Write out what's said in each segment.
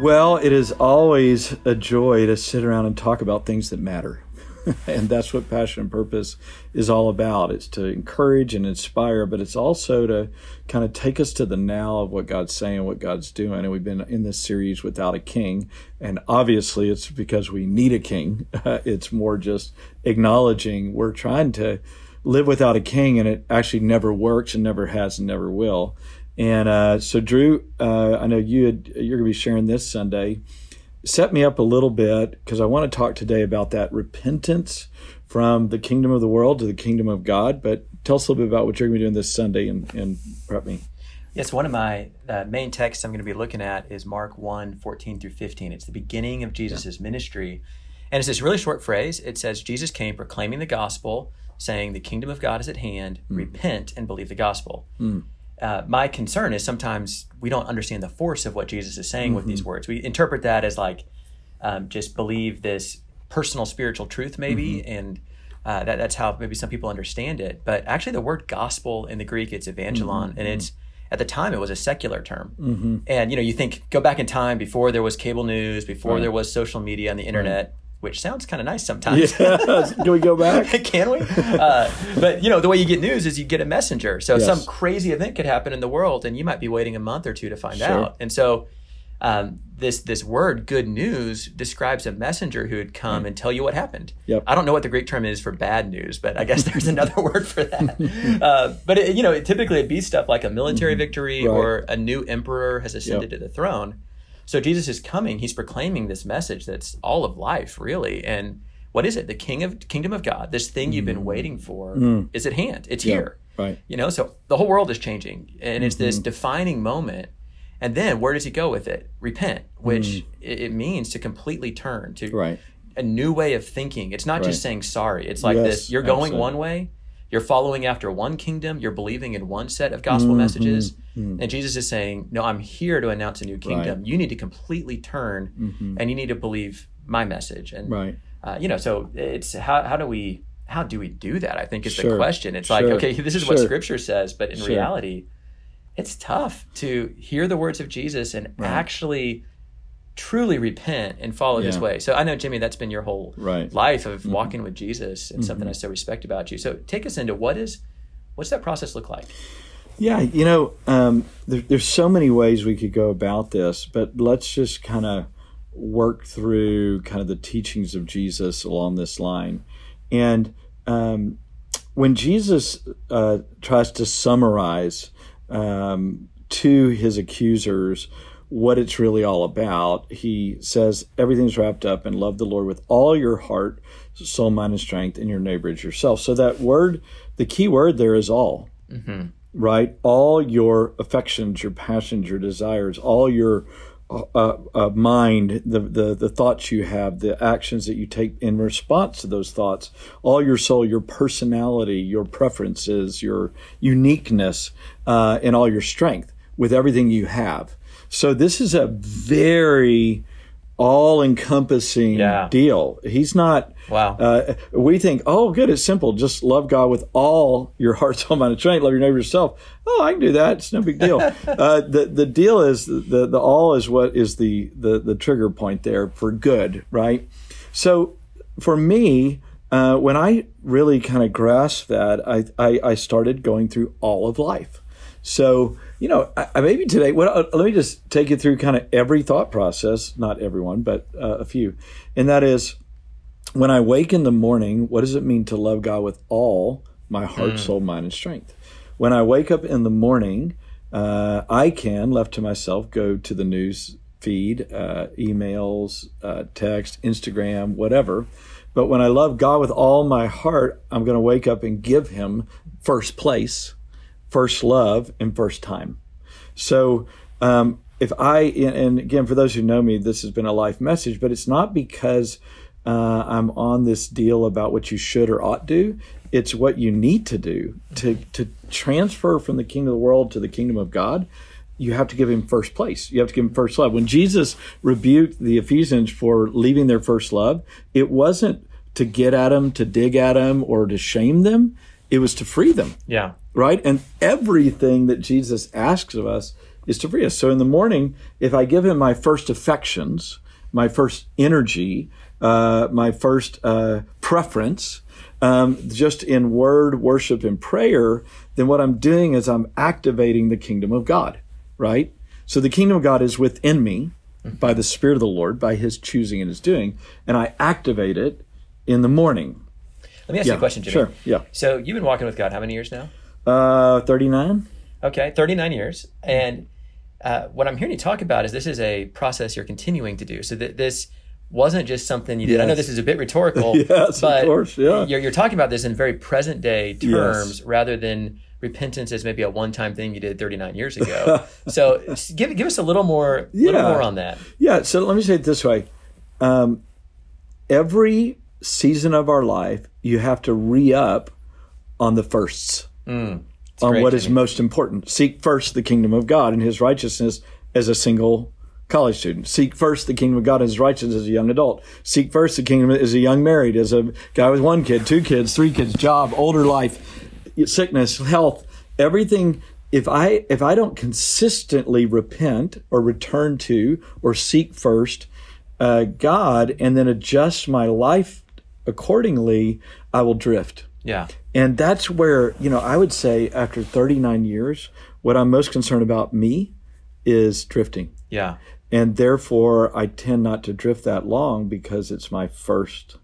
Well, it is always a joy to sit around and talk about things that matter. and that's what passion and purpose is all about. It's to encourage and inspire, but it's also to kind of take us to the now of what God's saying, what God's doing. And we've been in this series without a king. And obviously, it's because we need a king. it's more just acknowledging we're trying to live without a king, and it actually never works and never has and never will. And uh, so, Drew, uh, I know you had, you're going to be sharing this Sunday. Set me up a little bit because I want to talk today about that repentance from the kingdom of the world to the kingdom of God. But tell us a little bit about what you're going to be doing this Sunday and, and prep me. Yes, one of my uh, main texts I'm going to be looking at is Mark 1 14 through 15. It's the beginning of Jesus' yeah. ministry. And it's this really short phrase. It says, Jesus came proclaiming the gospel, saying, The kingdom of God is at hand, mm. repent and believe the gospel. Mm uh, my concern is sometimes we don't understand the force of what Jesus is saying mm-hmm. with these words. We interpret that as like um, just believe this personal spiritual truth, maybe, mm-hmm. and uh, that, that's how maybe some people understand it. But actually, the word gospel in the Greek it's evangelion, mm-hmm. and it's at the time it was a secular term. Mm-hmm. And you know, you think go back in time before there was cable news, before right. there was social media and the internet. Right which sounds kind of nice sometimes. Yeah. Can we go back? Can we? Uh, but you know, the way you get news is you get a messenger. So yes. some crazy event could happen in the world, and you might be waiting a month or two to find sure. out. And so um, this this word "good news" describes a messenger who would come and tell you what happened. Yep. I don't know what the Greek term is for bad news, but I guess there's another word for that. Uh, but it, you know, it, typically it'd be stuff like a military mm-hmm. victory right. or a new emperor has ascended yep. to the throne. So Jesus is coming. He's proclaiming this message that's all of life, really. And what is it? The King of Kingdom of God, this thing you've been mm. waiting for, mm. is at hand. It's yeah, here. Right. You know, so the whole world is changing, and it's mm-hmm. this defining moment. And then where does he go with it? Repent, which mm. it means to completely turn to right. a new way of thinking. It's not right. just saying sorry. It's like yes, this: you're going absolutely. one way, you're following after one kingdom. You're believing in one set of gospel mm-hmm. messages. Mm-hmm. And Jesus is saying, No, I'm here to announce a new kingdom. Right. You need to completely turn mm-hmm. and you need to believe my message. And, right. uh, you know, so it's how, how do we. How do we do that? I think is sure. the question. It's sure. like, okay, this is sure. what Scripture says, but in reality, it's tough to hear the words of Jesus and right. actually truly repent and follow yeah. his way. So I know Jimmy, that's been your whole right. life of mm-hmm. walking with Jesus and mm-hmm. something I so respect about you. So take us into what is what's that process look like? Yeah, you know, um, there, there's so many ways we could go about this, but let's just kind of work through kind of the teachings of Jesus along this line. And um, when Jesus uh, tries to summarize um, to his accusers what it's really all about. He says everything's wrapped up in love the Lord with all your heart, soul, mind, and strength, and your neighbor as yourself. So that word, the key word there is all, mm-hmm. right? All your affections, your passions, your desires, all your uh, uh, mind, the, the the thoughts you have, the actions that you take in response to those thoughts, all your soul, your personality, your preferences, your uniqueness, uh, and all your strength with everything you have. So this is a very all encompassing yeah. deal. He's not. Wow. Uh, we think, oh, good, it's simple. Just love God with all your heart, soul, mind, and strength. Love your neighbor yourself. Oh, I can do that. It's no big deal. uh, the the deal is the the all is what is the the the trigger point there for good, right? So for me. Uh, when I really kind of grasped that, I, I, I started going through all of life. So you know, I, maybe today, well, uh, let me just take you through kind of every thought process, not everyone, but uh, a few. And that is when I wake in the morning, what does it mean to love God with all my heart, mm. soul, mind, and strength? When I wake up in the morning, uh, I can, left to myself, go to the news feed, uh, emails, uh, text, Instagram, whatever. But when I love God with all my heart, I'm going to wake up and give Him first place first love and first time. So um, if I and again for those who know me, this has been a life message, but it's not because uh, I'm on this deal about what you should or ought do. It's what you need to do to to transfer from the kingdom of the world to the kingdom of God. You have to give him first place. You have to give him first love. When Jesus rebuked the Ephesians for leaving their first love, it wasn't to get at them, to dig at them, or to shame them. It was to free them. Yeah. Right. And everything that Jesus asks of us is to free us. So in the morning, if I give him my first affections, my first energy, uh, my first uh, preference, um, just in word, worship, and prayer, then what I'm doing is I'm activating the kingdom of God, right? So the kingdom of God is within me by the Spirit of the Lord, by His choosing and His doing, and I activate it in the morning. Let me ask Yeah, you a question, Jimmy. sure, yeah. So you've been walking with God how many years now? Uh, 39? Okay, 39 years. And uh, what I'm hearing you talk about is this is a process you're continuing to do. So that this wasn't just something you did. I know this is a bit rhetorical, Yes, of but course, yeah. you're, you're talking about this in very present day terms rather than repentance as maybe a one time thing you did 39 years ago. so give give us a little more, little Yeah. more on that. Yeah, so let me say it this way. Um, every season of our life, you have to re up on the firsts, on what is most important. Seek first the kingdom of God and his righteousness as a single college student. Seek first the kingdom of God and his righteousness as a young adult. Seek first the kingdom as a young married, as a guy with one kid, two kids, three kids, job, older life, sickness, health, everything. If I if I don't consistently repent or return to or seek first uh, God and then adjust my life accordingly, I will drift. Yeah. And that's where, you know, I would say after 39 years, what I'm most concerned about me is drifting. Yeah. And therefore, I tend not to drift that long because it's my first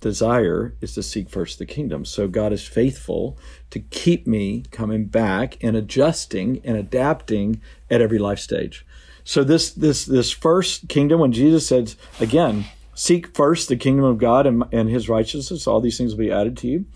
desire is to seek first the kingdom. So God is faithful to keep me coming back and adjusting and adapting at every life stage. So this this this first kingdom when Jesus says again, seek first the kingdom of God and, and his righteousness, all these things will be added to you.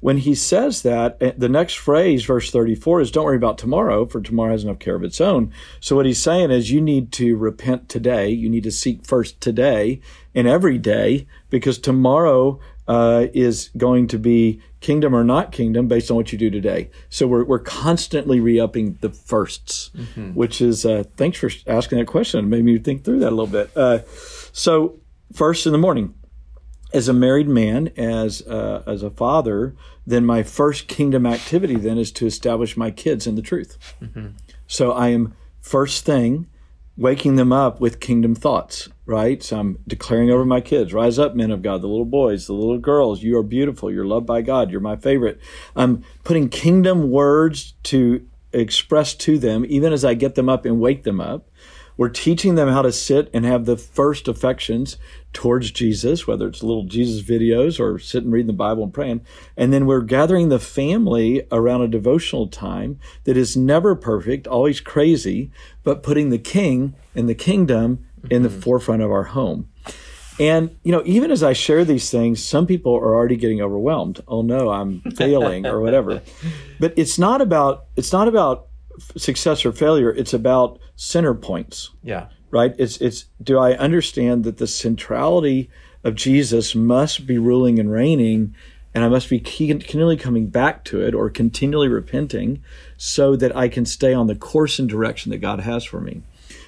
When he says that, eh, the next phrase, verse 34, is don't worry about tomorrow, for tomorrow has enough care of its own. So what he's saying is you need to repent today. You need to seek first today and every day because tomorrow uh, is going to be kingdom or not kingdom based on what you do today. So we're, we're constantly re-upping the 1sts which is, uh, thanks for asking that question. It made me think through that a little bit. Uh, so first in the morning, as a married man, as uh, as a father, then my first kingdom activity then is to establish my kids in the truth. So I am first thing waking them up with kingdom thoughts, right? So I'm declaring over my kids, rise up, men of God, the little boys, the little girls, you are beautiful, you're loved by God, you're my favorite. I'm putting kingdom words to express to them, even as I get them up and wake them up. We're teaching them how to sit and have the first affections towards Jesus, whether it's little Jesus videos or sitting reading the Bible and praying. And then we're gathering the family around a devotional time that is never perfect, always crazy, but putting the king and the kingdom in the mm-hmm. forefront of our home. And, you know, even as I share these things, some people are already getting overwhelmed. Oh no, I'm failing or whatever. But it's not about, it's not about success or failure. It's about center points Yeah. right? It's it's do I understand that the centrality of Jesus must be ruling and reigning, and I must be continually coming back to it or continually repenting, so that I can stay on the course and direction that God has for me.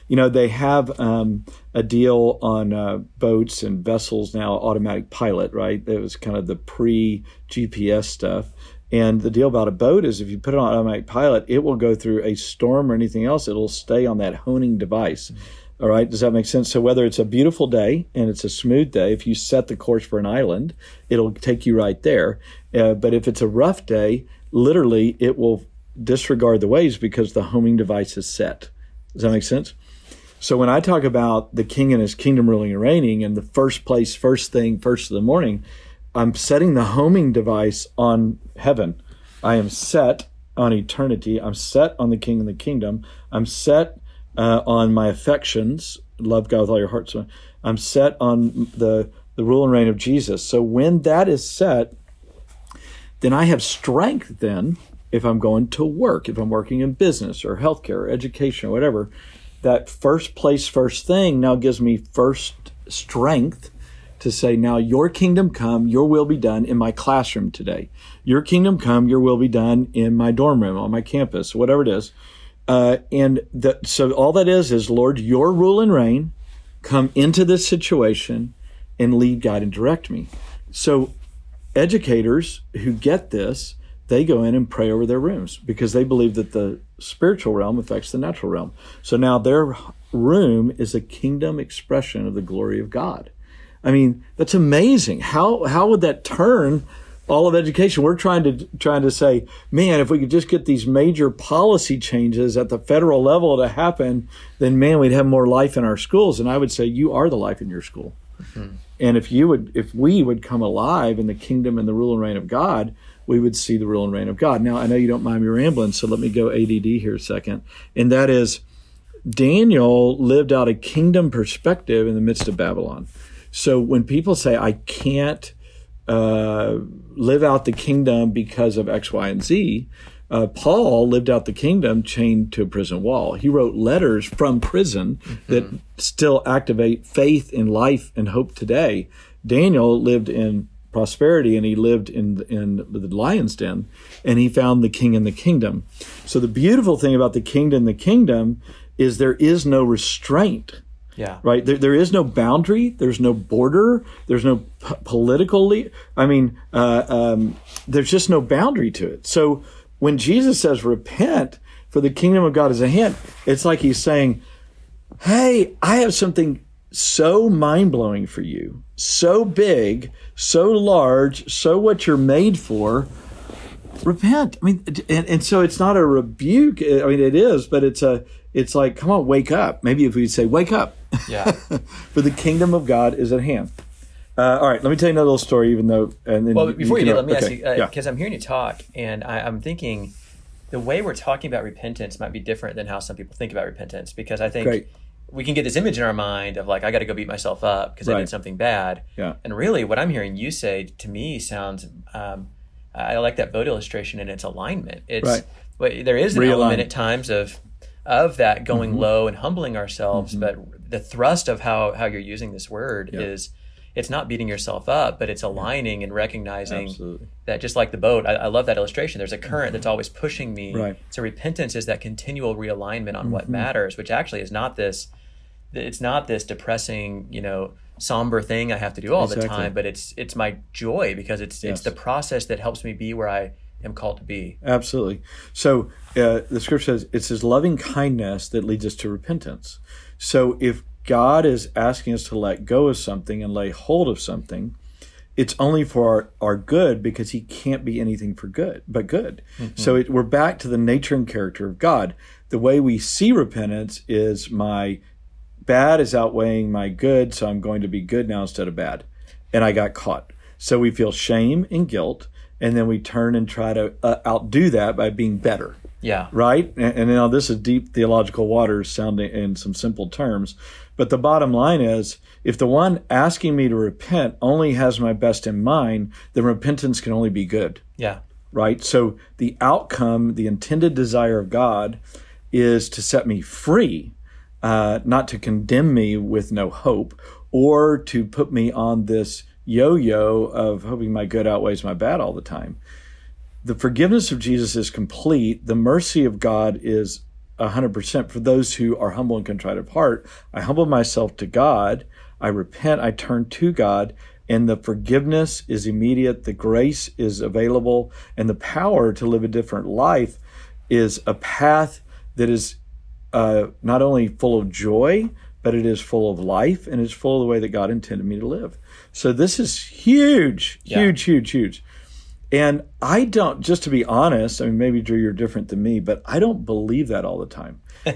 You know, they have um, a deal on uh, boats and vessels now, automatic pilot, right? That was kind of the pre GPS stuff. And the deal about a boat is if you put it on automatic pilot, it will go through a storm or anything else, it'll stay on that honing device. All right, does that make sense? So whether it's a beautiful day and it's a smooth day, if you set the course for an island, it'll take you right there. Uh, but if it's a rough day, literally it will disregard the waves because the homing device is set. Does that make sense? So when I talk about the king and his kingdom ruling and reigning and the first place, first thing, first of the morning, I'm setting the homing device on heaven. I am set on eternity. I'm set on the king and the kingdom. I'm set uh, on my affections. Love God with all your heart. So I'm set on the the rule and reign of Jesus. So when that is set, then I have strength then if I'm going to work, if I'm working in business or healthcare or education or whatever, that first place, first thing now gives me first strength to say, now your kingdom come, your will be done in my classroom today. Your kingdom come, your will be done in my dorm room, on my campus, whatever it is. Uh, and the, so all that is is, Lord, your rule and reign come into this situation and lead, guide, and direct me. So educators who get this, they go in and pray over their rooms because they believe that the spiritual realm affects the natural realm. So now their room is a kingdom expression of the glory of God. I mean, that's amazing. How how would that turn all of education? We're trying to trying to say, man, if we could just get these major policy changes at the federal level to happen, then man, we'd have more life in our schools. And I would say, you are the life in your school. Mm-hmm. And if you would, if we would come alive in the kingdom and the rule and reign of God, we would see the rule and reign of God. Now, I know you don't mind me rambling, so let me go ADD here a second. And that is, Daniel lived out a kingdom perspective in the midst of Babylon. So when people say, I can't uh, live out the kingdom because of X, Y, and Z, uh, Paul lived out the kingdom chained to a prison wall. He wrote letters from prison mm-hmm. that still activate faith in life and hope today. Daniel lived in prosperity and he lived in in the lion's den and he found the king in the kingdom. So the beautiful thing about the kingdom the kingdom is there is no restraint yeah. Right. There, there is no boundary. There's no border. There's no p- political. Le- I mean, uh, um, there's just no boundary to it. So when Jesus says repent, for the kingdom of God is at hand, it's like he's saying, "Hey, I have something so mind blowing for you, so big, so large, so what you're made for." Repent. I mean, and, and so it's not a rebuke. I mean, it is, but it's a it's like, come on, wake up. Maybe if we say, wake up. Yeah. For the kingdom of God is at hand. Uh, all right, let me tell you another little story, even though. And then well, before you, you do, let me okay. ask you, because uh, yeah. I'm hearing you talk, and I, I'm thinking the way we're talking about repentance might be different than how some people think about repentance, because I think. Great. We can get this image in our mind of like I got to go beat myself up because right. I did something bad. Yeah. And really, what I'm hearing you say to me sounds um, I like that boat illustration and its alignment. It's right. Well, there is an Realign. element at times of of that going mm-hmm. low and humbling ourselves. Mm-hmm. But the thrust of how how you're using this word yeah. is it's not beating yourself up, but it's aligning and recognizing Absolutely. that just like the boat, I, I, love that illustration. There's a current that's always pushing me. Right. So repentance is that continual realignment on mm-hmm. what matters, which actually is not this. It's not this depressing, you know, somber thing I have to do all exactly. the time, but it's it's my joy because it's yes. it's the process that helps me be where I am called to be. Absolutely. So uh, the scripture says it's his loving kindness that leads us to repentance. So if God is asking us to let go of something and lay hold of something, it's only for our, our good because he can't be anything for good but good. Mm-hmm. So it, we're back to the nature and character of God. The way we see repentance is my bad is outweighing my good, so I'm going to be good now instead of bad. And I got caught. So we feel shame and guilt and then we turn and try to uh, outdo that by being better. Yeah. Right? And, and now this is deep theological waters sounding in some simple terms. But the bottom line is if the one asking me to repent only has my best in mind, then repentance can only be good. Yeah. Right? So the outcome, the intended desire of God is to set me free, uh, not to condemn me with no hope or to put me on this yo-yo of hoping my good outweighs my bad all the time. The forgiveness of Jesus is complete. The mercy of God is 100% for those who are humble and contrite of heart. I humble myself to God. I repent. I turn to God. And the forgiveness is immediate. The grace is available. And the power to live a different life is a path that is uh, not only full of joy, but it is full of life and it's full of the way that God intended me to live. So this is huge, huge, yeah. huge, huge. And I don't, just to be honest, I mean, maybe Drew, you're different than me, but I don't believe that all the time. I,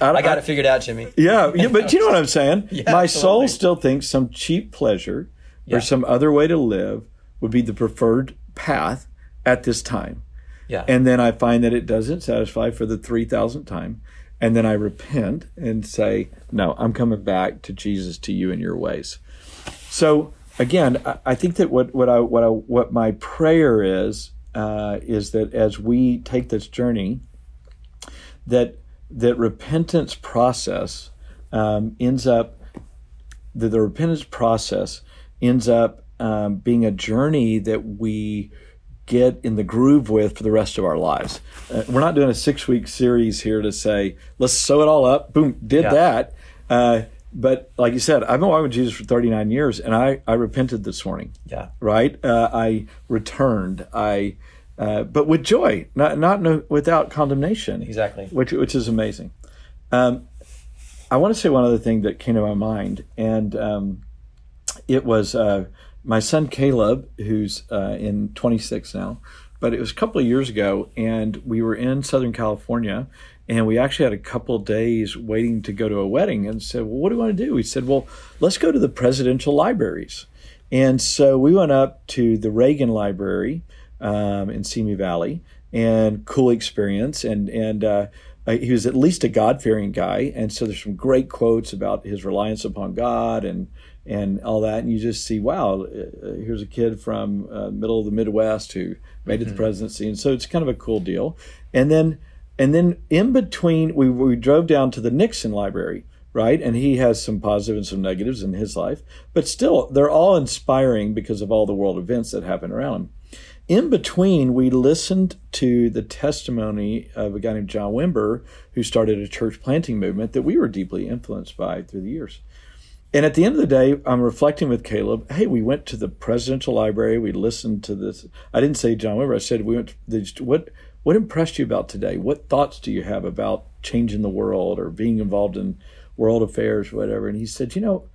I, got it figured out, Jimmy. Yeah, yeah but you know what I'm saying? yeah, My absolutely. soul still thinks some cheap pleasure or some other way to live would be the preferred path at this time. Yeah. And then I find that it doesn't satisfy for the 3000th time. And then I repent and say, no, I'm coming back to Jesus, to you and your ways. So again, I, think that what what I what I what my prayer is uh, is that as we take this journey, that that repentance process um, ends up that the repentance process ends up um, being a journey that we get in the groove with for the rest of our lives. Uh, we're not doing a six week series here to say let's sew it all up. Boom, did Yeah. that. Uh, but like you said, I've been walking with Jesus for 39 years, and I, I repented this morning Yeah. right? Uh, I returned. I, uh, but with joy, not not no, without condemnation. Exactly. Which which is amazing. Um, I want to say one other thing that came to my mind, and um, it was uh, my son Caleb, who's uh, in 26 now. But it was a couple of years ago, and we were in Southern California, and we actually had a couple of days waiting to go to a wedding, and said, "Well, what do you want to do?" We said, "Well, let's go to the presidential libraries." And so we went up to the Reagan Library um, in Simi Valley, and cool experience. And and uh, uh, he was at least a God fearing guy, and so there's some great quotes about his reliance upon God and and all that. And you just see, wow, uh, here's a kid from uh, middle of the Midwest who made it to the presidency, and so it's kind of a cool deal. And then and then in between, we we drove down to the Nixon Library right? And he has some positive and some negatives in his life, but still, they're all inspiring because of all the world events that happen around him. In between, we listened to the testimony of a guy named John Wimber, who started a church planting movement that we were deeply influenced by through the years. And at the end of the day, I'm reflecting with Caleb. Hey, we went to the presidential library. We listened to this. I didn't say John Wimber. I said we went. To what What impressed you about today? What thoughts do you have about changing the world or being involved in world affairs, or whatever? And he said, you know,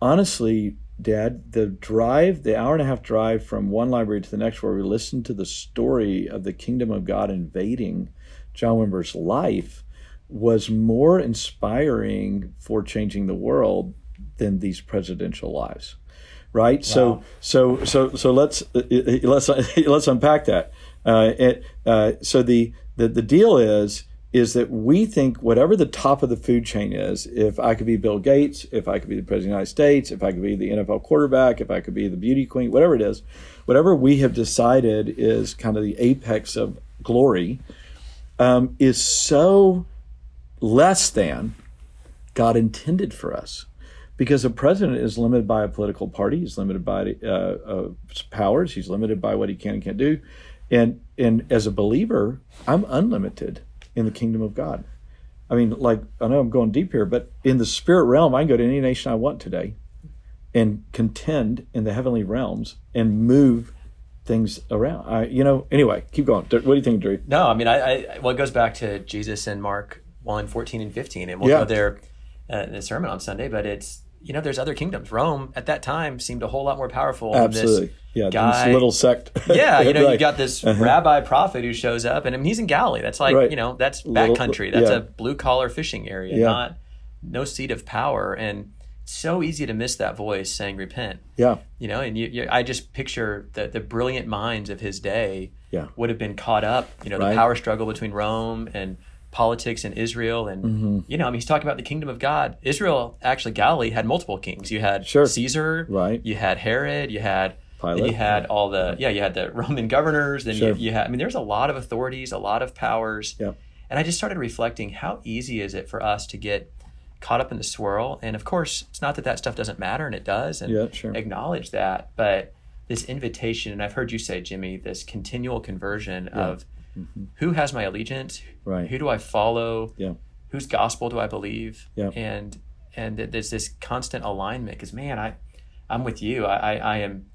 honestly, Dad, the drive, the hour and a half drive from one library to the next, where we listened to the story of the kingdom of God invading John Wimber's life, was more inspiring for changing the world than these presidential lives. Right. So so so so let's uh, uh, let's let's unpack that. Uh, it, uh, so the, the the deal is is that we think whatever the top of the food chain is, if I could be Bill Gates, if I could be the president of the United States, if I could be the NFL quarterback, if I could be the beauty queen, whatever it is, whatever we have decided is kind of the apex of glory, um, is so less than God intended for us. Because a president is limited by a political party, he's limited by uh, uh, powers, he's limited by what he can and can't do, and and as a believer, I'm unlimited in the kingdom of God. I mean, like I know I'm going deep here, but in the spirit realm, I can go to any nation I want today, and contend in the heavenly realms and move things around. I, you know, anyway, keep going. What do you think, Drew? No, I mean, I, I well, it goes back to Jesus and Mark 1, 14 and 15, and we'll Yeah. go there uh, in the sermon on Sunday, but it's, you know, there's other kingdoms. Rome at that time seemed a whole lot more powerful than Absolutely, this yeah. guy. this little sect. yeah, you know, you Right. got this uh-huh. rabbi prophet who shows up, and I mean, he's in Galilee. That's like, Right. you know, that's backcountry. That's yeah. a blue collar fishing area, Yeah. not no seat of power. And so easy to miss that voice saying, repent yeah, you know and you, you, i just picture the, the brilliant minds of his day Yeah. would have been caught up you know Right. the power struggle between rome and politics in israel and Mm-hmm. you know I mean, he's talking about the kingdom of god israel actually galilee had multiple kings you had Sure. caesar Right. you had herod you had Pilate. you had all the yeah you had the roman governors then Sure. you, you had i mean there's a lot of authorities a lot of powers Yeah. and i just started reflecting how easy is it for us to get caught up in the swirl and of course it's not that that stuff doesn't matter and it does and Yeah, sure. acknowledge that but this invitation and i've heard you say jimmy this continual conversion of who has my allegiance Mm-hmm. Right. who do i follow Yeah. whose gospel do i believe Yeah. and and that there's this constant alignment because man i i'm with you i i, I am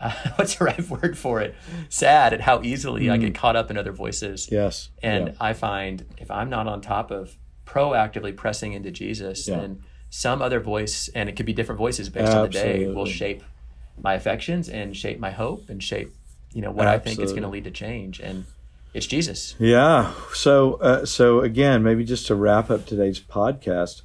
what's the right word for it sad at how easily i get caught up in other voices Yes. and Mm. yeah. I find if I'm not on top of proactively pressing into Jesus, Yeah. then some other voice, and it could be different voices based on the day, will shape my affections and shape my hope and shape, you know, what I think is going to lead to change. And it's Jesus. Yeah. So, uh, so again, maybe just to wrap up today's podcast,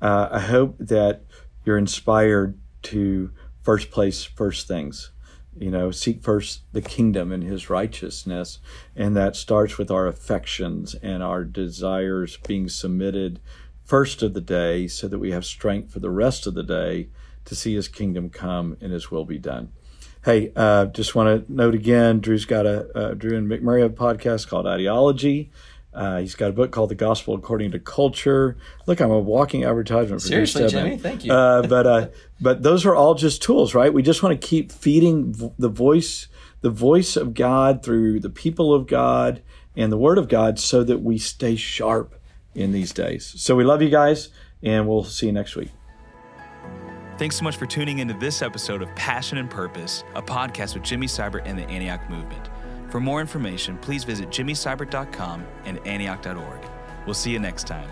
uh, I hope that you're inspired to first place first things. You know, seek first the kingdom and His righteousness, and that starts with our affections and our desires being submitted first of the day, so that we have strength for the rest of the day to see His kingdom come and His will be done. Hey, uh, just want to note again, Drew's got a uh, Drew and McMurray have a podcast called Ideology. Uh, he's got a book called The Gospel According to Culture. Look, I'm a walking advertisement for Seriously, Jimmy, thank you. Uh, but uh, but those are all just tools, right? We just want to keep feeding v- the voice the voice of God through the people of God and the Word of God, so that we stay sharp in these days. So we love you guys, and we'll see you next week. Thanks so much for tuning into this episode of Passion and Purpose, a podcast with Jimmy Seibert and the Antioch Movement. For more information, please visit jimmyseibert.com and antioch.org. We'll see you next time.